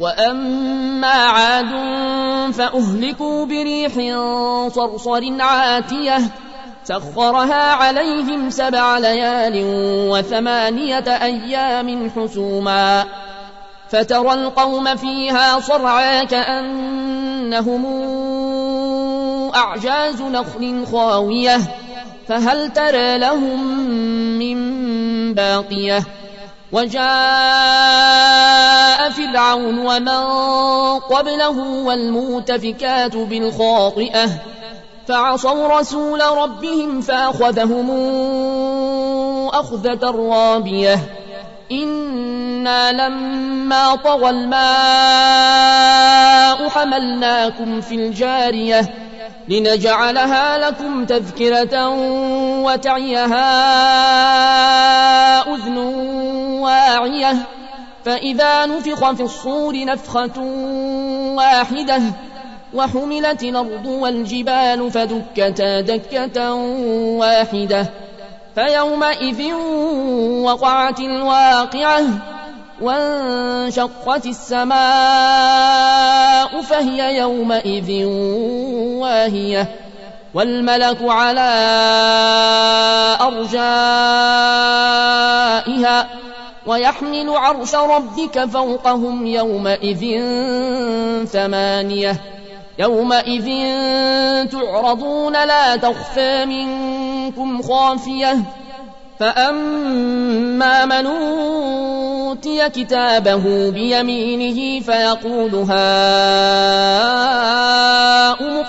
وأما عاد فأهلكوا بريح صرصر عاتية سخرها عليهم سبع ليال وثمانية أيام حسوما فترى القوم فيها صرعا كأنهم أعجاز نخل خاوية فهل ترى لهم من باقية وجاء فرعون ومن قبله والمؤتفكات بالخاطئة فعصوا رسول ربهم فأخذهم أخذة رابية. إنا لما طغى الماء حملناكم في الجارية. لنجعلها لكم تذكرة وتعيها أذن واعية. فإذا نفخ في الصور نفخة واحدة وحملت الأرض والجبال فدكتا دكة واحدة. فيومئذ وقعت الواقعة وانشقت السماء فهي يومئذ واهية والملك على أرجائها ويحمل عرش ربك فوقهم يومئذ ثمانية يومئذ تعرضون لا تخفى منكم خافية فأما من أوتي كتابه بيمينه فيقول هاؤم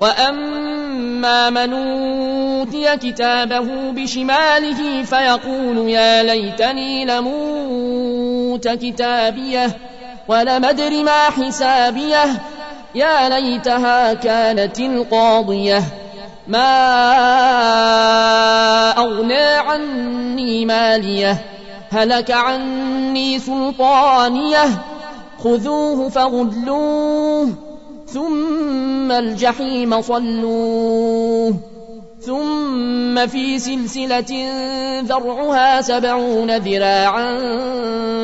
وأما من أوتي كتابه بشماله فيقول يا ليتني لموت كتابيه ولم أدر ما حسابيه يا ليتها كانت القاضية ما أغنى عني ماليه هلك عني سلطانيه خذوه فغلوه ثم الجحيم صلوه ثم في سلسلة ذرعها سبعون ذراعا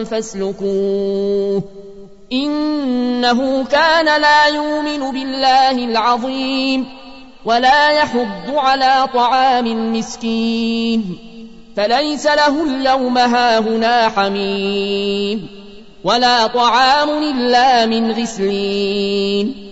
فاسلكوه إنه كان لا يؤمن بالله العظيم ولا يحض على طعام المسكين فليس له اليوم هاهنا حميم ولا طعام إلا من غسلين